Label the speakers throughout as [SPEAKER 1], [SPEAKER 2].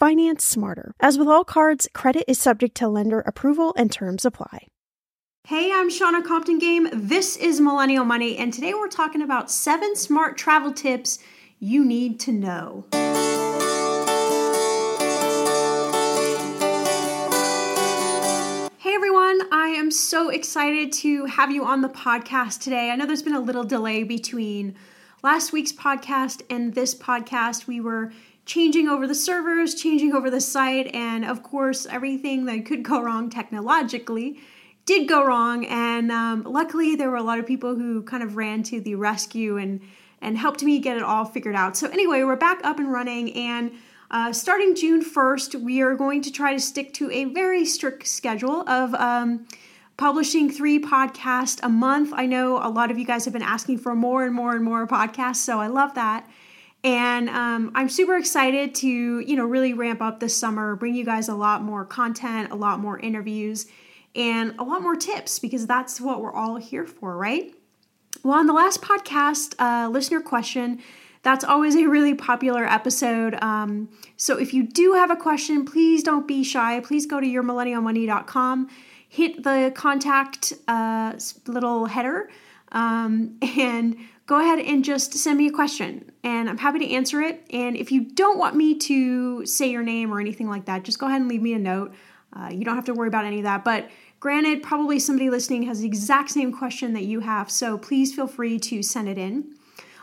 [SPEAKER 1] Finance smarter. As with all cards, credit is subject to lender approval and terms apply.
[SPEAKER 2] Hey, I'm Shannah Compton Game. This is Millennial Money, and today we're talking about seven smart travel tips you need to know. Hey everyone, I am so excited to have you on the podcast today. I know there's been a little delay between last week's podcast and this podcast. We were changing over the servers, changing over the site, and of course, everything that could go wrong technologically did go wrong. And um, luckily, there were a lot of people who kind of ran to the rescue and and helped me get it all figured out. So anyway, we're back up and running, and uh, starting June first, we are going to try to stick to a very strict schedule of. Um, publishing three podcasts a month. I know a lot of you guys have been asking for more and more and more podcasts, so I love that. And um, I'm super excited to, you know, really ramp up this summer, bring you guys a lot more content, a lot more interviews, and a lot more tips because that's what we're all here for, right? Well, on the last podcast, uh, listener question, that's always a really popular episode. Um, so if you do have a question, please don't be shy. Please go to yourmillennialmoney.com, hit the contact uh, little header, um, and go ahead and just send me a question and I'm happy to answer it. And if you don't want me to say your name or anything like that, just go ahead and leave me a note. Uh, you don't have to worry about any of that. But granted, probably somebody listening has the exact same question that you have, so please feel free to send it in.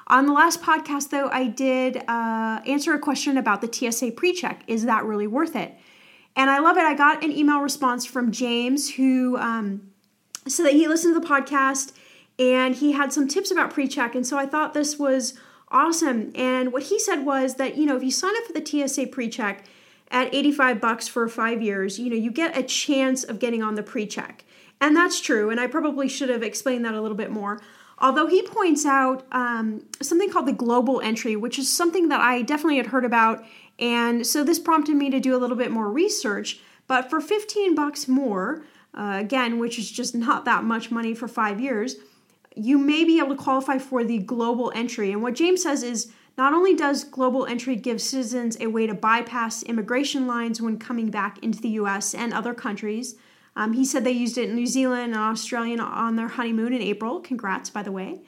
[SPEAKER 2] On the last podcast, though, I did uh, answer a question about the TSA pre check. Is that really worth it? And I love it. I got an email response from James who um, said that he listened to the podcast and he had some tips about pre-check and so i thought this was awesome. And what he said was that you know if you sign up for the tsa pre-check at 85 bucks for five years you know you get a chance of getting on the pre-check. And that's true and i probably should have explained that a little bit more. Although he points out um, something called the global entry which is something that i definitely had heard about and so this prompted me to do a little bit more research. But for 15 bucks more uh, again which is just not that much money for five years you may be able to qualify for the global entry. And what James says is not only does global entry give citizens a way to bypass immigration lines when coming back into the US and other countries, Um, he said they used it in New Zealand and Australia on their honeymoon in April. Congrats, by the way.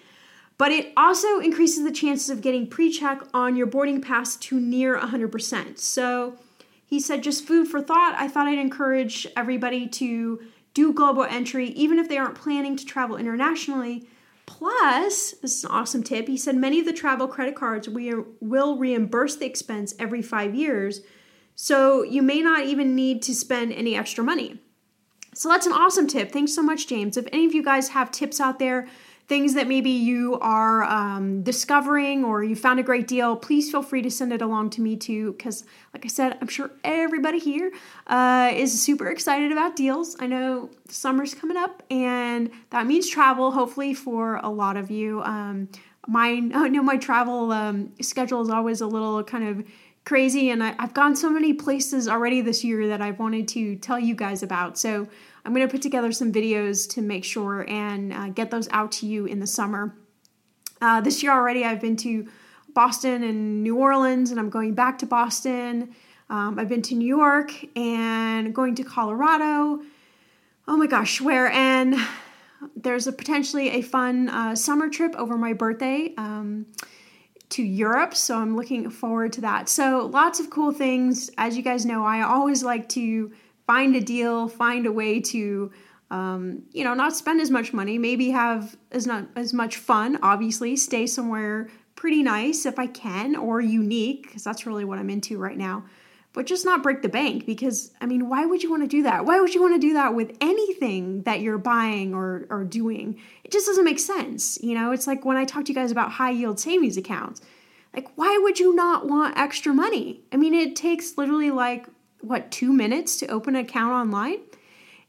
[SPEAKER 2] But it also increases the chances of getting pre check on your boarding pass to near 100%. So he said, just food for thought. I thought I'd encourage everybody to do global entry, even if they aren't planning to travel internationally. Plus, this is an awesome tip. He said many of the travel credit cards we will reimburse the expense every five years, so you may not even need to spend any extra money. So that's an awesome tip. Thanks so much, James. If any of you guys have tips out there, things that maybe you are um, discovering or you found a great deal, please feel free to send it along to me too. Because, like I said, I'm sure everybody here uh, is super excited about deals. I know summer's coming up, and that means travel, hopefully, for a lot of you. Um, mine, I know my travel um, schedule is always a little kind of crazy, and I, I've gone so many places already this year that I've wanted to tell you guys about. So, I'm going to put together some videos to make sure and uh, get those out to you in the summer. Uh, this year already, I've been to Boston and New Orleans, and I'm going back to Boston. Um, I've been to New York and going to Colorado. Oh my gosh, where? And there's a potentially a fun uh, summer trip over my birthday um, to Europe. So I'm looking forward to that. So lots of cool things. As you guys know, I always like to find a deal, find a way to, um, you know, not spend as much money, maybe have as not as much fun. Obviously, stay somewhere pretty nice if I can, or unique because that's really what I'm into right now. But just not break the bank because I mean, why would you want to do that? Why would you want to do that with anything that you're buying or or doing? It just doesn't make sense. You know, it's like when I talk to you guys about high yield savings accounts. Like, why would you not want extra money? I mean, it takes literally like what, two minutes to open an account online?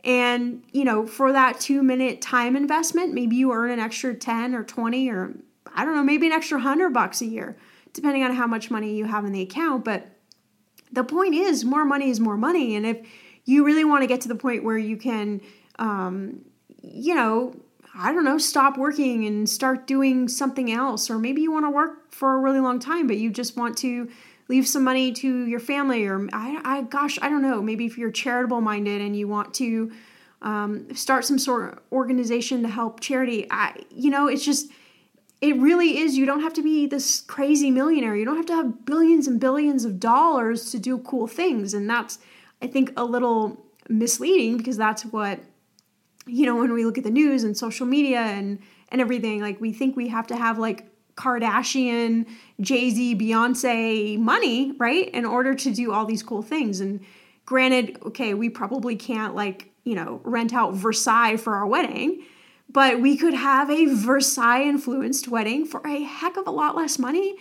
[SPEAKER 2] And, you know, for that two minute time investment, maybe you earn an extra 10 or 20 or I don't know, maybe an extra 100 bucks a year, depending on how much money you have in the account. But the point is, more money is more money. And if you really want to get to the point where you can, um, you know, I don't know, stop working and start doing something else, or maybe you want to work for a really long time, but you just want to leave some money to your family or I, I gosh i don't know. Maybe if you're charitable minded and you want to um, start some sort of organization to help charity I, you know it's just it really is. You don't have to be this crazy millionaire. You don't have to have billions and billions of dollars to do cool things. And that's i think a little misleading because that's what you know when we look at the news and social media and and everything like we think we have to have like Kardashian, Jay Z, Beyonce money, right? In order to do all these cool things. And granted, okay, we probably can't like, you know, rent out Versailles for our wedding, but we could have a Versailles influenced wedding for a heck of a lot less money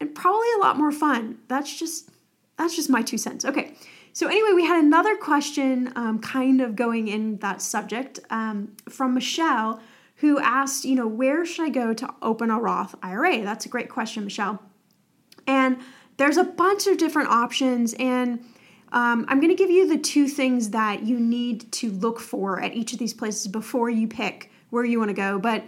[SPEAKER 2] and probably a lot more fun. That's just that's just my two cents. Okay. So anyway, we had another question, um, kind of going in that subject um, from Michelle who asked, you know, where should I go to open a Roth IRA? That's a great question, Michelle. And there's a bunch of different options, and um, I'm going to give you the two things that you need to look for at each of these places before you pick where you want to go. But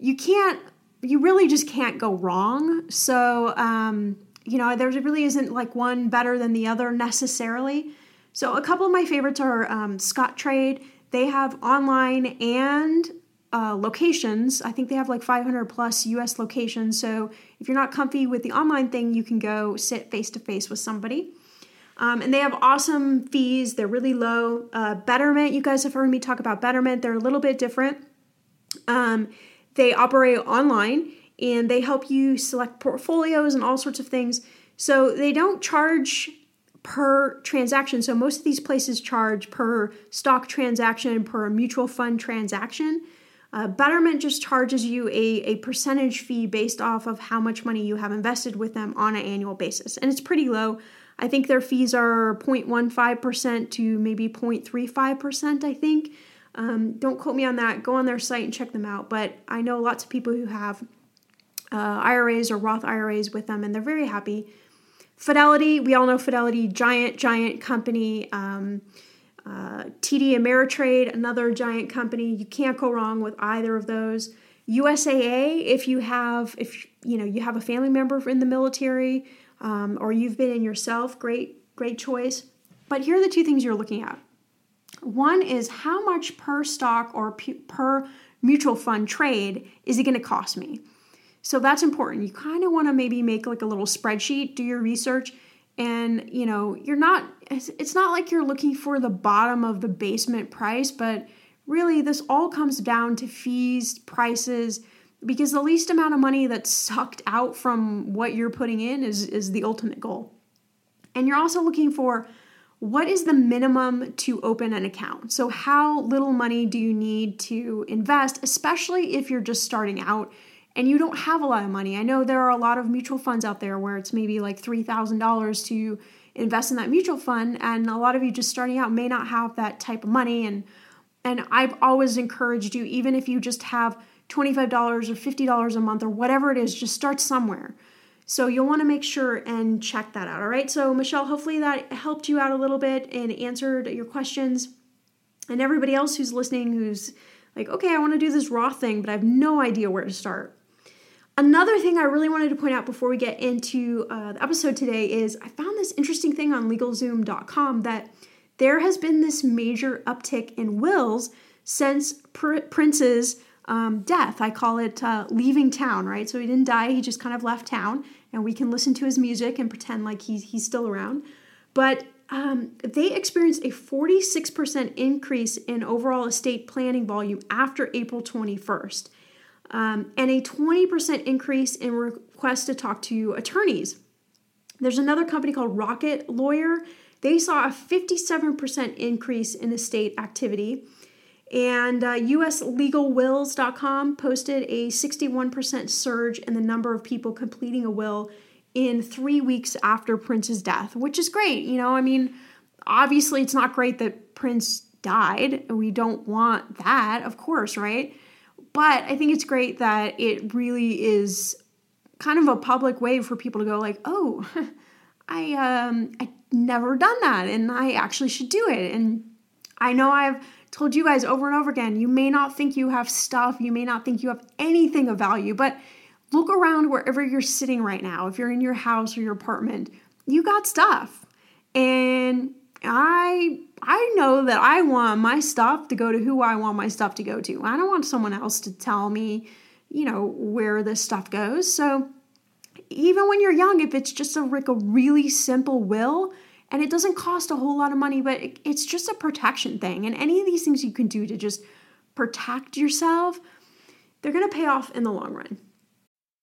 [SPEAKER 2] you can't, you really just can't go wrong. So, um, you know, there really isn't like one better than the other necessarily. So, a couple of my favorites are um, Scottrade. They have online and uh, locations. I think they have like 500 plus US locations. So if you're not comfy with the online thing, you can go sit face to face with somebody. Um, and they have awesome fees, they're really low. Uh, Betterment, you guys have heard me talk about Betterment, they're a little bit different. Um, they operate online and they help you select portfolios and all sorts of things. So they don't charge per transaction. So most of these places charge per stock transaction, per mutual fund transaction. Uh, Betterment just charges you a, a percentage fee based off of how much money you have invested with them on an annual basis. And it's pretty low. I think their fees are 0.15% to maybe 0.35%, I think. Um, don't quote me on that. Go on their site and check them out. But I know lots of people who have uh, IRAs or Roth IRAs with them, and they're very happy. Fidelity, we all know Fidelity, giant, giant company. Um, uh, TD Ameritrade, another giant company. You can't go wrong with either of those. USAA, if you have, if you know, you have a family member in the military, um, or you've been in yourself, great, great choice. But here are the two things you're looking at. One is how much per stock or per mutual fund trade is it going to cost me? So that's important. You kind of want to maybe make like a little spreadsheet, do your research, and you know, you're not it's not like you're looking for the bottom of the basement price, but really this all comes down to fees, prices, because the least amount of money that's sucked out from what you're putting in is is the ultimate goal. And you're also looking for what is the minimum to open an account? So, how little money do you need to invest, especially if you're just starting out and you don't have a lot of money? I know there are a lot of mutual funds out there where it's maybe like $3,000 to invest in that mutual fund, and a lot of you just starting out may not have that type of money. And and I've always encouraged you, even if you just have $25 or $50 a month or whatever it is, just start somewhere. So you'll want to make sure and check that out. All right. So, Michelle, hopefully that helped you out a little bit and answered your questions. And everybody else who's listening who's like, okay, I want to do this Roth thing, but I have no idea where to start. Another thing I really wanted to point out before we get into uh, the episode today is I found this interesting thing on LegalZoom.com that there has been this major uptick in wills since Pr- Prince's um, death. I call it uh, leaving town, right? So he didn't die, he just kind of left town and we can listen to his music and pretend like he's, he's still around. But um, they experienced a 46% increase in overall estate planning volume after April 21st, um, and a 20% increase in requests to talk to attorneys. There's another company called Rocket Lawyer. They saw a 57% increase in estate activity. And uh, USLegalWills.com posted a 61% surge in the number of people completing a will in three weeks after Prince's death, which is great. You know, I mean, obviously, it's not great that Prince died. We don't want that, of course, right? But I think it's great that it really is kind of a public way for people to go like, "Oh, I um I never done that and I actually should do it." And I know I've told you guys over and over again, you may not think you have stuff, you may not think you have anything of value, but look around wherever you're sitting right now. If you're in your house or your apartment, you got stuff. And I I know that I want my stuff to go to who I want my stuff to go to. I don't want someone else to tell me, you know, where this stuff goes. So even when you're young, if it's just a like a really simple will, and it doesn't cost a whole lot of money, but it, it's just a protection thing. And any of these things you can do to just protect yourself, they're going to pay off in the long run.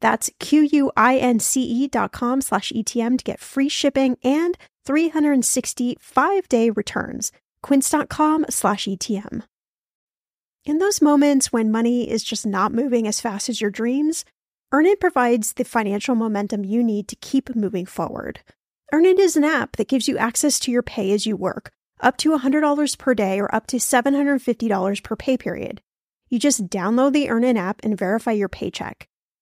[SPEAKER 1] That's Q-U-I-N-C-E dot com slash ETM to get free shipping and 365 day returns. Quince.com slash ETM. In those moments when money is just not moving as fast as your dreams, Earnin provides the financial momentum you need to keep moving forward. Earnin is an app that gives you access to your pay as you work, up to $100 per day or up to $750 per pay period. You just download the Earnin app and verify your paycheck.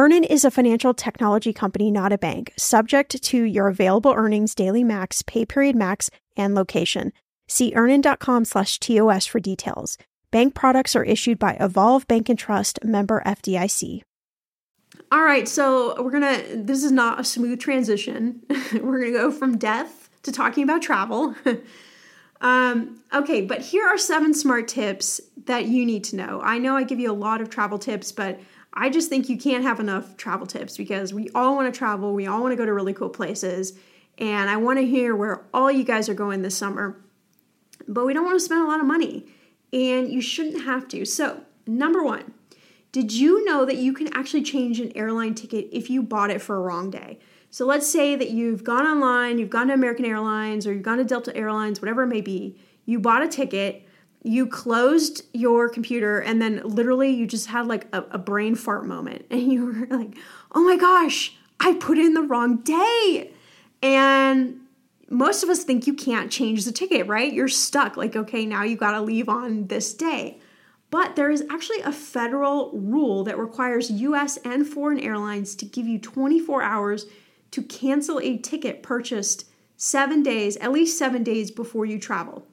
[SPEAKER 1] Earnin is a financial technology company, not a bank, subject to your available earnings, daily max, pay period max, and location. See earnin.com slash TOS for details. Bank products are issued by Evolve Bank and Trust, member FDIC.
[SPEAKER 2] All right, so we're gonna, this is not a smooth transition. we're gonna go from death to talking about travel. um, okay, but here are seven smart tips that you need to know. I know I give you a lot of travel tips, but I just think you can't have enough travel tips because we all want to travel, we all want to go to really cool places, and I want to hear where all you guys are going this summer. But we don't want to spend a lot of money, and you shouldn't have to. So, number one, did you know that you can actually change an airline ticket if you bought it for a wrong day? So, let's say that you've gone online, you've gone to American Airlines, or you've gone to Delta Airlines, whatever it may be, you bought a ticket you closed your computer and then literally you just had like a, a, brain fart moment. And you were like oh my gosh i put in the wrong day. And most of us think you can't change the ticket right? You're stuck like okay now you got to leave on this day. But there is actually a federal rule that requires us and foreign airlines to give you 24 hours to cancel a ticket purchased seven days at least seven days before you travel.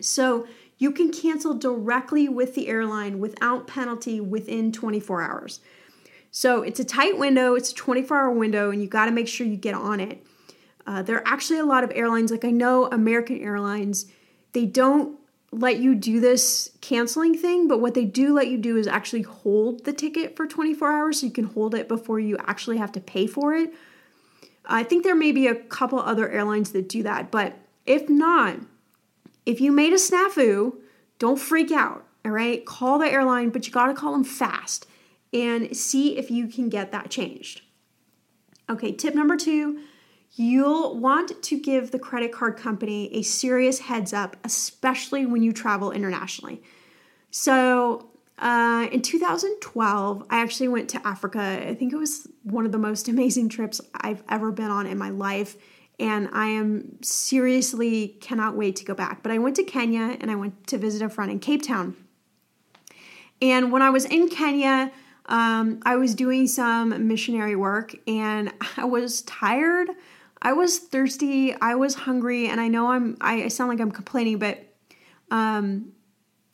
[SPEAKER 2] So you can cancel directly with the airline without penalty within 24 hours. So it's a tight window, it's a 24 hour window, and you got to make sure you get on it. Uh, there are actually a lot of airlines, like I know American Airlines, they don't let you do this canceling thing, but what they do let you do is actually hold the ticket for 24 hours so you can hold it before you actually have to pay for it. I think there may be a couple other airlines that do that, but if not, if you made a snafu, don't freak out, all right? Call the airline, but you gotta call them fast and see if you can get that changed. Okay, tip number two you'll want to give the credit card company a serious heads up, especially when you travel internationally. So, uh, in 2012, I actually went to Africa. I think it was one of the most amazing trips I've ever been on in my life and I am seriously cannot wait to go back. But I went to Kenya and I went to visit a friend in Cape Town. And when I was in Kenya, um, I was doing some missionary work and I was tired. I was thirsty. I was hungry, and I know I'm. I sound like I'm complaining, but um,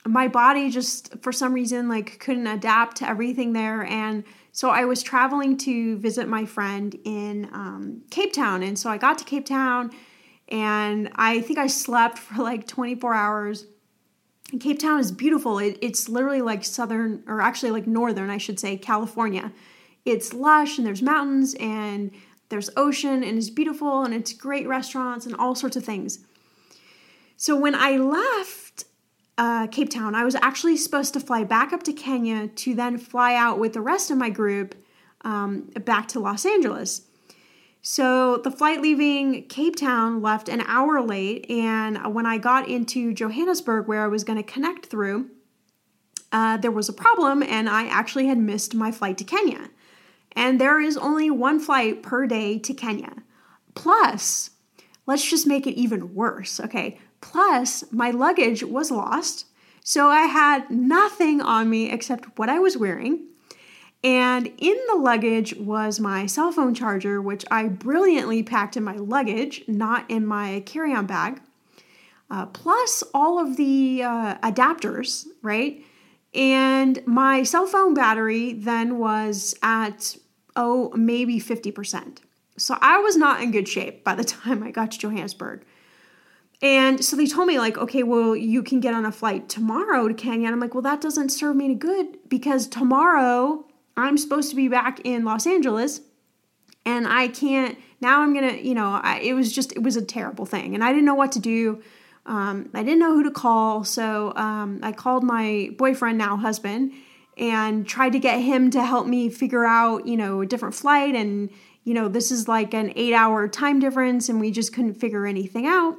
[SPEAKER 2] my body just for some reason like couldn't adapt to everything there, and so I was traveling to visit my friend in um, Cape Town. And so I got to Cape Town and I think I slept for like 24 hours. And Cape Town is beautiful. It, it's literally like southern, or actually like northern, I should say, California. It's lush and there's mountains and there's ocean and it's beautiful and it's great restaurants and all sorts of things. So when I left, uh, Cape Town. I was actually supposed to fly back up to Kenya to then fly out with the rest of my group um, back to Los Angeles. So the flight leaving Cape Town left an hour late, and when I got into Johannesburg, where I was going to connect through, uh, there was a problem, and I actually had missed my flight to Kenya. And there is only one flight per day to Kenya. Plus, let's just make it even worse. Okay, Plus, my luggage was lost, so I had nothing on me except what I was wearing. And in the luggage was my cell phone charger, which I brilliantly packed in my luggage, not in my carry on bag, uh, plus all of the uh, adapters, right? And my cell phone battery then was at, oh, maybe 50%. So I was not in good shape by the time I got to Johannesburg. And so they told me, like, okay, well, you can get on a flight tomorrow to Kenya. And I'm like, well, that doesn't serve me any good because tomorrow I'm supposed to be back in Los Angeles and I can't Now I'm gonna, you know, I, it was just, it was a terrible thing. And I didn't know what to do. Um, I didn't know who to call. So um, I called my boyfriend, now husband, and tried to get him to help me figure out, you know, a different flight. And, you know, this is like an eight hour time difference, and we just couldn't figure anything out.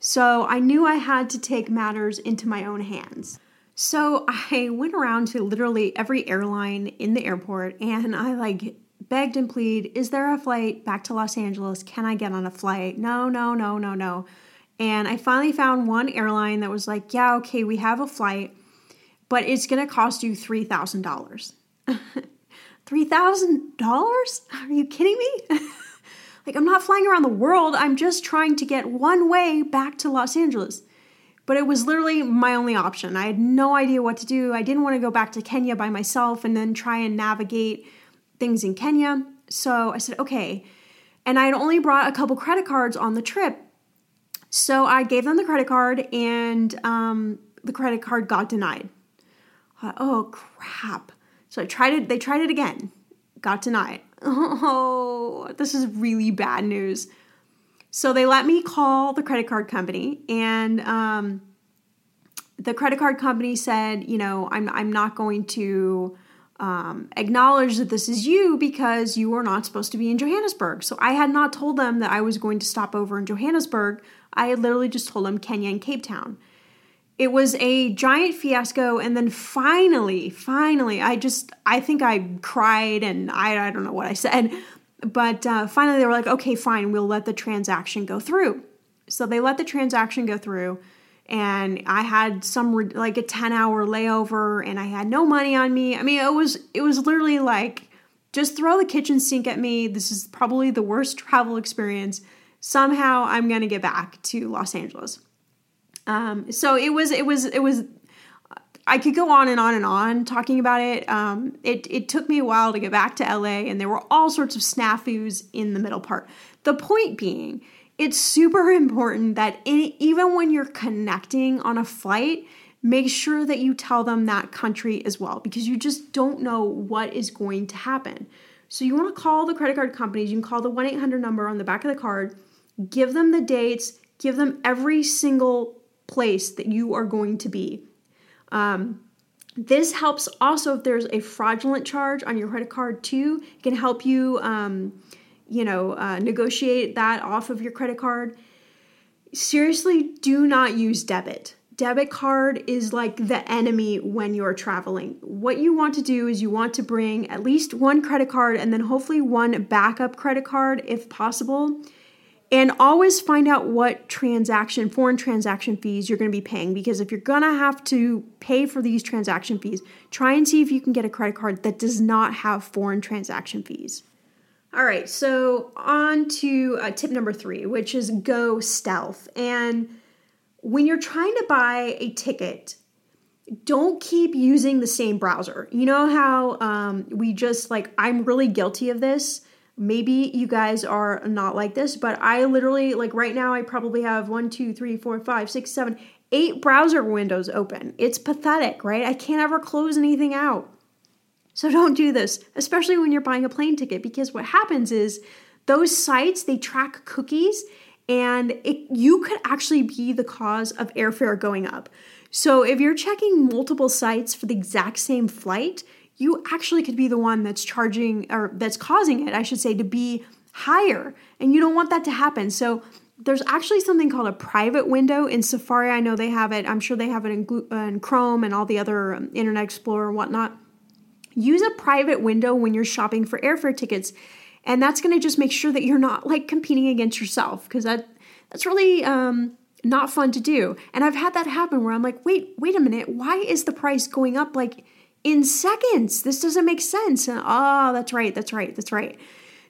[SPEAKER 2] So I knew I had to take matters into my own hands. So I went around to literally every airline in the airport and I like begged and pleaded, is there a flight back to Los Angeles? Can I get on a flight? No, no, no, no, no. And I finally found one airline that was like, yeah, okay, we have a flight, but it's going to cost you $3,000. $3,000? Are you kidding me? like, I'm not flying around the world. I'm just trying to get one way back to Los Angeles. But it was literally my only option. I had no idea what to do. I didn't want to go back to Kenya by myself and then try and navigate things in Kenya. So I said, okay. And I had only brought a couple credit cards on the trip. So I gave them the credit card, and um, the credit card got denied. Thought, oh crap! So I tried it. They tried it again. Got denied. Oh, this is really bad news. So they let me call the credit card company, and um, the credit card company said, you know, I'm I'm not going to um, acknowledge that this is you because you are not supposed to be in Johannesburg. So I had not told them that I was going to stop over in Johannesburg. I had literally just told them Kenya and Cape Town. It was a giant fiasco, and then finally, finally, I just I think I cried and I I don't know what I said, but uh, finally, they were like, okay, fine, we'll let the transaction go through. So they let the transaction go through, and I had some like a 10 hour layover, and I had no money on me. I mean, it was it was literally like just throw the kitchen sink at me. This is probably the worst travel experience. Somehow, I'm gonna get back to Los Angeles. Um, so it was it was it was I could go on and on and on talking about it. Um, it. It took me a while to get back to LA, and there were all sorts of snafus in the middle part. The point being, it's super important that even when you're connecting on a flight, make sure that you tell them that country as well because you just don't know what is going to happen. So you want to call the credit card companies. You can call the 1 800 number on the back of the card, give them the dates, give them every single place that you are going to be. Um, this helps also if there's a fraudulent charge on your credit card too. It can help you, um, you know, uh, negotiate that off of your credit card. Seriously, do not use debit. Debit card is like the enemy when you're traveling. What you want to do is you want to bring at least one credit card and then hopefully one backup credit card if possible and always find out what transaction foreign transaction fees you're going to be paying because if you're going to have to pay for these transaction fees try and see if you can get a credit card that does not have foreign transaction fees. All right so on to uh, tip number three which is go stealth. And when you're trying to buy a ticket don't keep using the same browser. You know how um, we just like i'm really guilty of this Maybe you guys are not like this, but I literally, like right now, I probably have one, two, three, four, five, six, seven, eight browser windows open. It's pathetic, right? I can't ever close anything out. So don't do this, especially when you're buying a plane ticket, because what happens is those sites, they track cookies and it, you could actually be the cause of airfare going up. So if you're checking multiple sites for the exact same flight, you actually could be the one that's charging or that's causing it, I should say, to be higher. And you don't want that to happen. So there's actually something called a private window in Safari. I know they have it. I'm sure they have it in, in Chrome and all the other um, Internet Explorer and whatnot. Use a private window when you're shopping for airfare tickets. And that's going to just make sure that you're not like competing against yourself because that that's really um, not fun to do. And I've had that happen where I'm like, wait, wait a minute, why is the price going up like in seconds. This doesn't make sense. And, oh, that's right, that's right, that's right.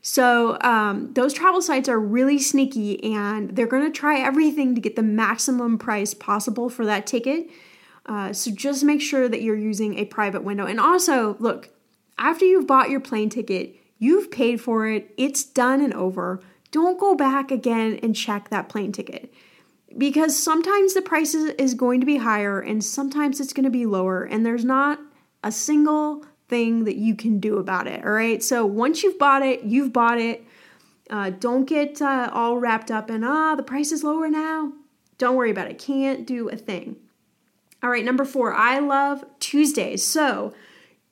[SPEAKER 2] So, um, those travel sites are really sneaky and they're going to try everything to get the maximum price possible for that ticket. Uh, so, just make sure that you're using a private window. And also, look, after you've bought your plane ticket, you've paid for it, it's done and over. Don't go back again and check that plane ticket because sometimes the price is going to be higher and sometimes it's going to be lower, and there's not a single thing that you can do about it. All right. So once you've bought it, you've bought it. Uh, don't get uh, all wrapped up in, ah, the price is lower now. Don't worry about it. Can't do a thing. All right, number four, I love Tuesdays. So,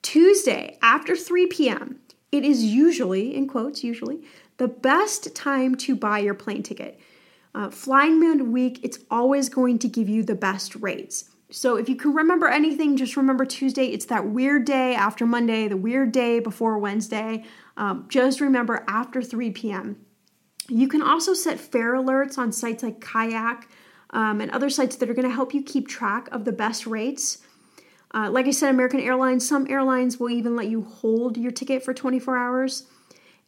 [SPEAKER 2] Tuesday after 3 p.m., it is usually, in quotes, usually, the best time to buy your plane ticket. Uh, flying midweek, it's always going to give you the best rates. So if you can remember anything, just remember Tuesday. It's that weird day after Monday, the weird day before Wednesday. Um, just remember after 3 p.m. You can also set fare alerts on sites like Kayak um, and other sites that are going to help you keep track of the best rates. Uh, like I said, American Airlines, some airlines will even let you hold your ticket for 24 hours.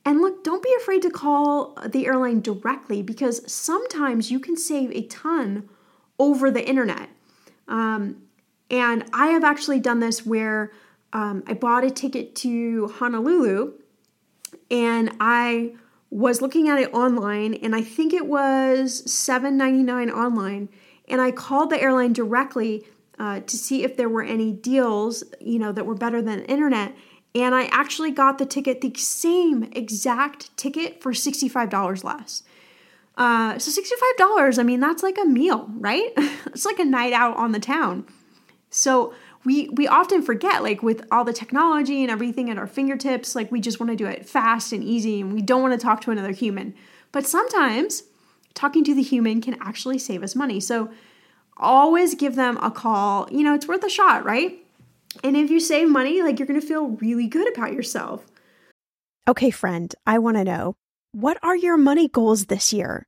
[SPEAKER 2] And look, don't be afraid to call the airline directly because sometimes you can save a ton over the internet. Um, and I have actually done this where um, I bought a ticket to Honolulu and I was looking at it online and I think it was $7.99 online. And I called the airline directly uh, to see if there were any deals, you know, that were better than internet. And I actually got the ticket, the same exact ticket for $65 less. Uh, so $65, I mean, that's like a meal, right? it's like a night out on the town. So we we often forget like with all the technology and everything at our fingertips, like we just want to do it fast and easy and we don't want to talk to another human. But sometimes talking to the human can actually save us money. So always give them a call. You know, it's worth a shot, right? And if you save money, like you're going to feel really good about yourself.
[SPEAKER 1] Okay, friend, I want to know what are your money goals this year?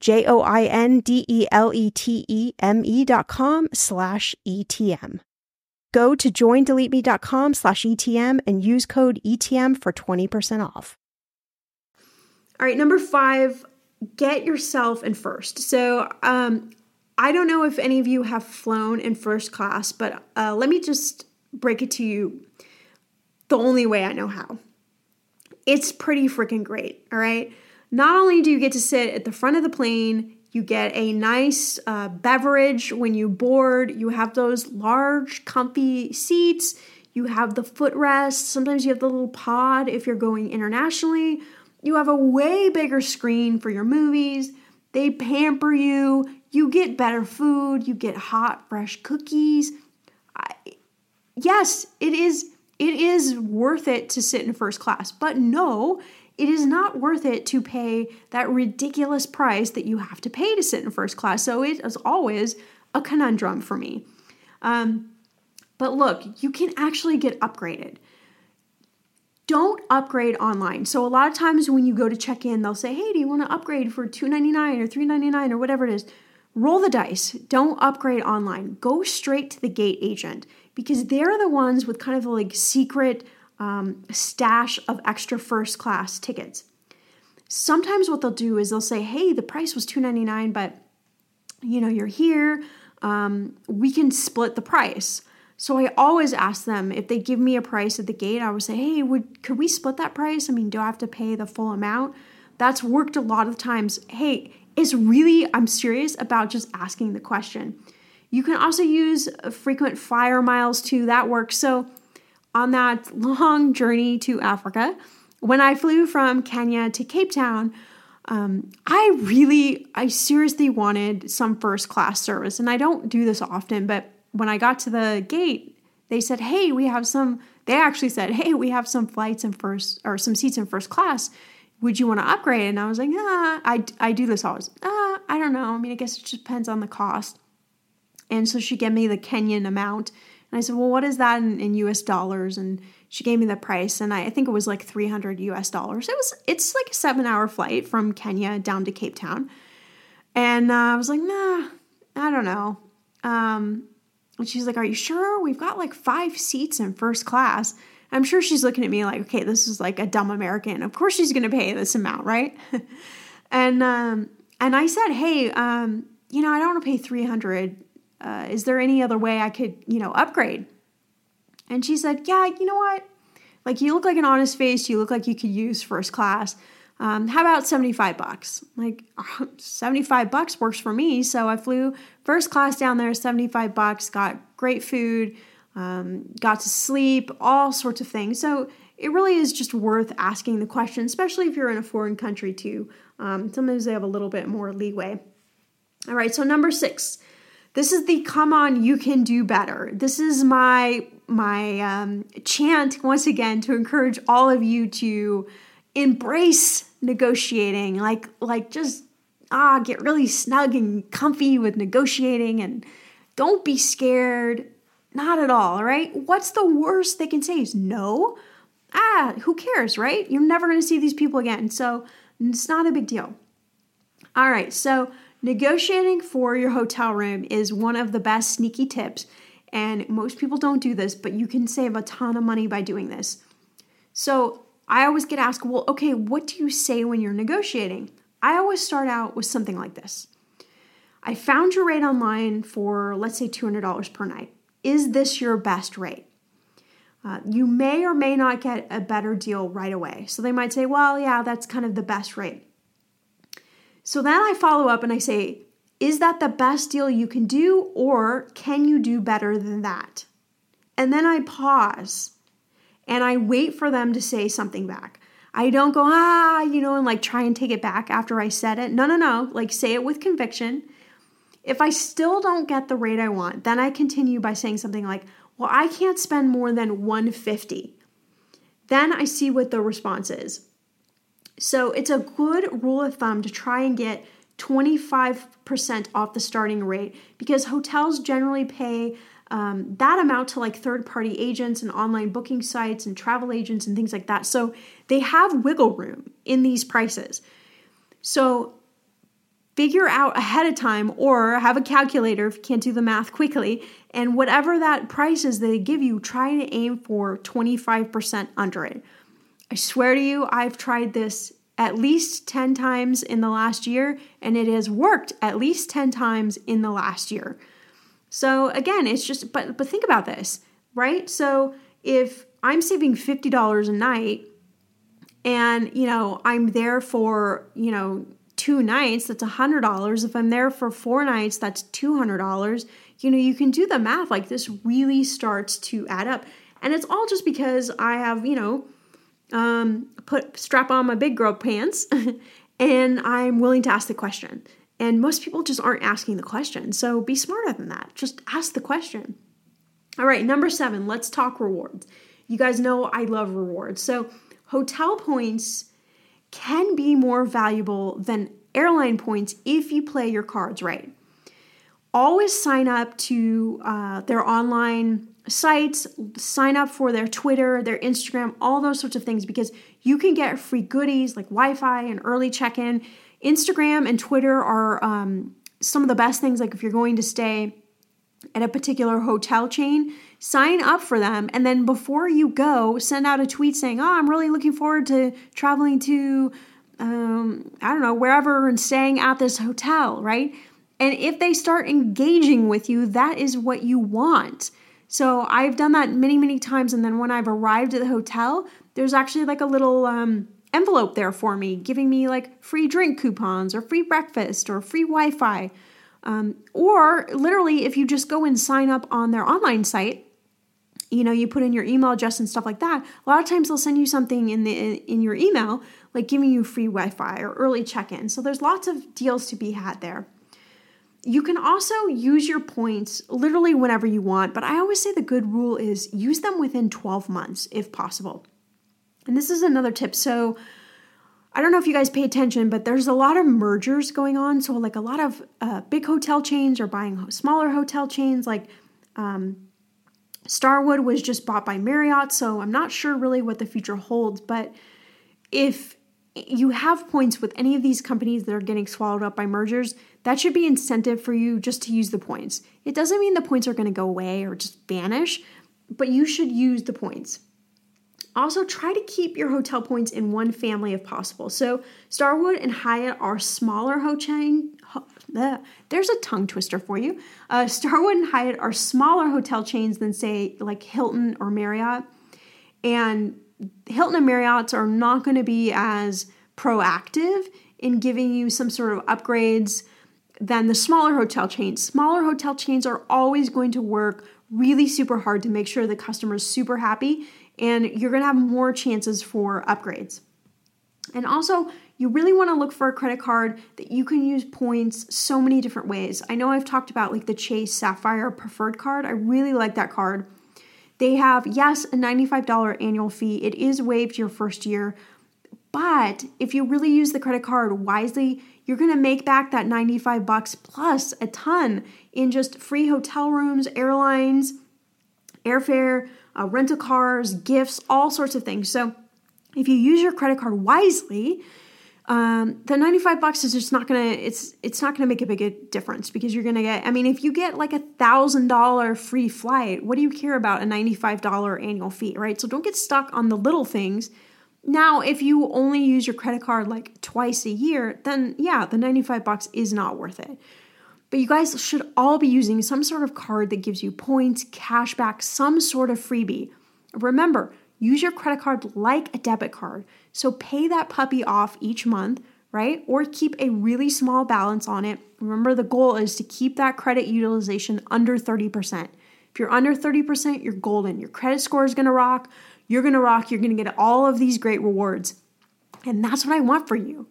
[SPEAKER 1] J O I N D E L E T E M E dot com slash ETM. Go to joindeleteme.com slash ETM and use code ETM for 20% off.
[SPEAKER 2] All right, number five, get yourself in first. So, um, I don't know if any of you have flown in first class, but uh, let me just break it to you the only way I know how. It's pretty freaking great, all right? Not only do you get to sit at the front of the plane, you get a nice uh, beverage when you board, you have those large, comfy seats, you have the footrest, sometimes you have the little pod if you're going internationally. You have a way bigger screen for your movies. They pamper you. You get better food. You get hot, fresh cookies. I, yes, it is it is worth it to sit in first class. But no, it is not worth it to pay that ridiculous price that you have to pay to sit in first class. So it is always a conundrum for me. Um, but look, you can actually get upgraded. Don't upgrade online. So a lot of times when you go to check in, they'll say, "Hey, do you want to upgrade for $2.99 or $3.99 or whatever it is?" Roll the dice. Don't upgrade online. Go straight to the gate agent because they're the ones with kind of like secret um, stash of extra first class tickets. Sometimes what they'll do is they'll say, "Hey, the price was two ninety nine, but you know you're here. Um, we can split the price." So I always ask them if they give me a price at the gate. I would say, "Hey, would could we split that price? I mean, do I have to pay the full amount?" That's worked a lot of times. Hey, it's really I'm serious about just asking the question. You can also use frequent flyer miles too. That works. So on that long journey to Africa, when I flew from Kenya to Cape Town, um, I really, I seriously wanted some first class service. And I don't do this often, but when I got to the gate, they said, Hey, we have some, they actually said, Hey, we have some flights in first, or some seats in first class. Would you want to upgrade? And I was like, Ah, I, I do this always. Ah, I don't know. I mean, I guess it just depends on the cost. And so she gave me the Kenyan amount and I said, Well, what is that in, in US dollars? And she gave me the price, and I, I think it was like 300 US dollars. It was, it's like a seven hour flight from Kenya down to Cape Town. And uh, I was like, Nah, I don't know. Um, and she's like, Are you sure? We've got like five seats in first class. I'm sure she's looking at me like, Okay, this is like a dumb American. Of course she's going to pay this amount, right? and, um, and I said, Hey, um, you know, I don't want to pay 300 uh, is there any other way I could, you know, upgrade? And she said, yeah, you know what? Like, you look like an honest face. You look like you could use first class. Um, how about 75 bucks? Like, 75 bucks works for me. So I flew first class down there, 75 bucks, got great food, um, got to sleep, all sorts of things. So it really is just worth asking the question, especially if you're in a foreign country too. Um, sometimes they have a little bit more leeway. All right, so number six, this is the come on, you can do better. This is my my um, chant once again to encourage all of you to embrace negotiating, like like just ah get really snug and comfy with negotiating, and don't be scared. Not at all. Right. What's the worst they can say is no. Ah, who cares, right? You're never going to see these people again, so it's not a big deal. All right. So Negotiating for your hotel room is one of the best sneaky tips, and most people don't do this, but you can save a ton of money by doing this. So I always get asked, well, okay, what do you say when you're negotiating? I always start out with something like this I found your rate online for, let's say, $200 per night. Is this your best rate? Uh, you may or may not get a better deal right away. So they might say, well, yeah, that's kind of the best rate. So then I follow up and I say, is that the best deal you can do, or can you do better than that? And then I pause and I wait for them to say something back. I don't go, ah, you know, and like try and take it back after I said it. No, no, no. Like say it with conviction. If I still don't get the rate I want, then I continue by saying something like, "Well, I can't spend more than 150." Then I see what the response is. So, it's a good rule of thumb to try and get 25% off the starting rate because hotels generally pay um, that amount to like third party agents and online booking sites and travel agents and things like that. So they have wiggle room in these prices. So figure out ahead of time or have a calculator if you can't do the math quickly. And whatever that price is that they give you, try to aim for 25% under it. I swear to you, I've tried this at least 10 times in the last year, and it has worked at least 10 times in the last year. So again, it's just but but think about this, right? So if I'm saving $50 a night and, you know, I'm there for, you know, two nights, that's a $100. If I'm there for four nights, that's $200. You know, you can do the math like this really starts to add up. And it's all just because I have, you know, um, put strap on my big girl pants and I'm willing to ask the question. And most people just aren't asking the question. So be smarter than that. Just ask the question. All right, number seven, let's talk rewards. You guys know I love rewards. So hotel points can be more valuable than airline points if you play your cards right. Always sign up to uh, their online sites, sign up for their Twitter, their Instagram, all those sorts of things because you can get free goodies like Wi Fi and early check in. Instagram and Twitter are um, some of the best things. Like if you're going to stay at a particular hotel chain, sign up for them. And then before you go, send out a tweet saying, Oh, I'm really looking forward to traveling to, um, I don't know, wherever and staying at this hotel, right? And if they start engaging with you, that is what you want. So I've done that many, many times. And then when I've arrived at the hotel, there's actually like a little, um, envelope there for me, giving me like free drink coupons or free breakfast or free Wi Fi. Um, or literally, if you just go and sign up on their online site, you know, you put in your email address and stuff like that. A lot of times they'll send you something in the in your email, like giving you free Wi-Fi or early check-in. So there's lots of deals to be had there. You can also use your points literally whenever you want, but I always say the good rule is use them within 12 months if possible. And this is another tip. So I don't know if you guys pay attention, but there's a lot of mergers going on. So, like a lot of uh, big hotel chains are buying smaller hotel chains. Like um, Starwood was just bought by Marriott. So, I'm not sure really what the future holds. But if you have points with any of these companies that are getting swallowed up by mergers, that should be incentive for you just to use the points. It doesn't mean the points are going to go away or just vanish, but you should use the points. Also, try to keep your hotel points in one family if possible. So, Starwood and Hyatt are smaller hotel. Ho- there's a tongue twister for you. Uh, Starwood and Hyatt are smaller hotel chains than, say, like Hilton or Marriott. And Hilton and Marriott's are not going to be as proactive in giving you some sort of upgrades than the smaller hotel chains. Smaller hotel chains are always going to work really super hard to make sure the customer is super happy and you're going to have more chances for upgrades. And also, you really want to look for a credit card that you can use points so many different ways. I know I've talked about like the Chase Sapphire Preferred card. I really like that card. They have, yes, a $95 annual fee. It is waived your first year. But if you really use the credit card wisely, you're going to make back that 95 bucks plus a ton in just free hotel rooms, airlines, airfare, uh, rental cars, gifts, all sorts of things. So if you use your credit card wisely, um, the 95 bucks is just not gonna it's it's not gonna make a big difference because you're gonna get i mean if you get like a thousand dollar free flight what do you care about a $95 annual fee right so don't get stuck on the little things now if you only use your credit card like twice a year then yeah the 95 bucks is not worth it but you guys should all be using some sort of card that gives you points, cash back, some sort of freebie. Remember, use your credit card like a debit card. So pay that puppy off each month, right? Or keep a really small balance on it. Remember, the goal is to keep that credit utilization under 30%. If you're under 30%, you're golden. Your credit score is gonna rock. You're gonna rock. You're gonna get all of these great rewards. And that's what I want for you.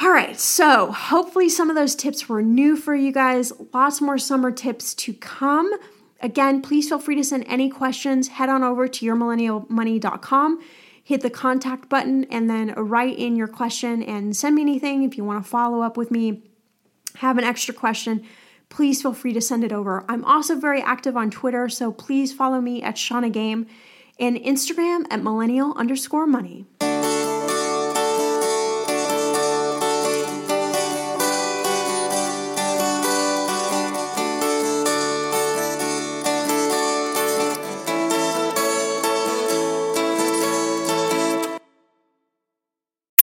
[SPEAKER 2] All right, so hopefully some of those tips were new for you guys. Lots more summer tips to come. Again, please feel free to send any questions. Head on over to yourmillennialmoney.com, hit the contact button, and then write in your question and send me anything if you want to follow up with me, have an extra question. Please feel free to send it over. I'm also very active on Twitter, so please follow me at Shannah Game and Instagram at millennial underscore money.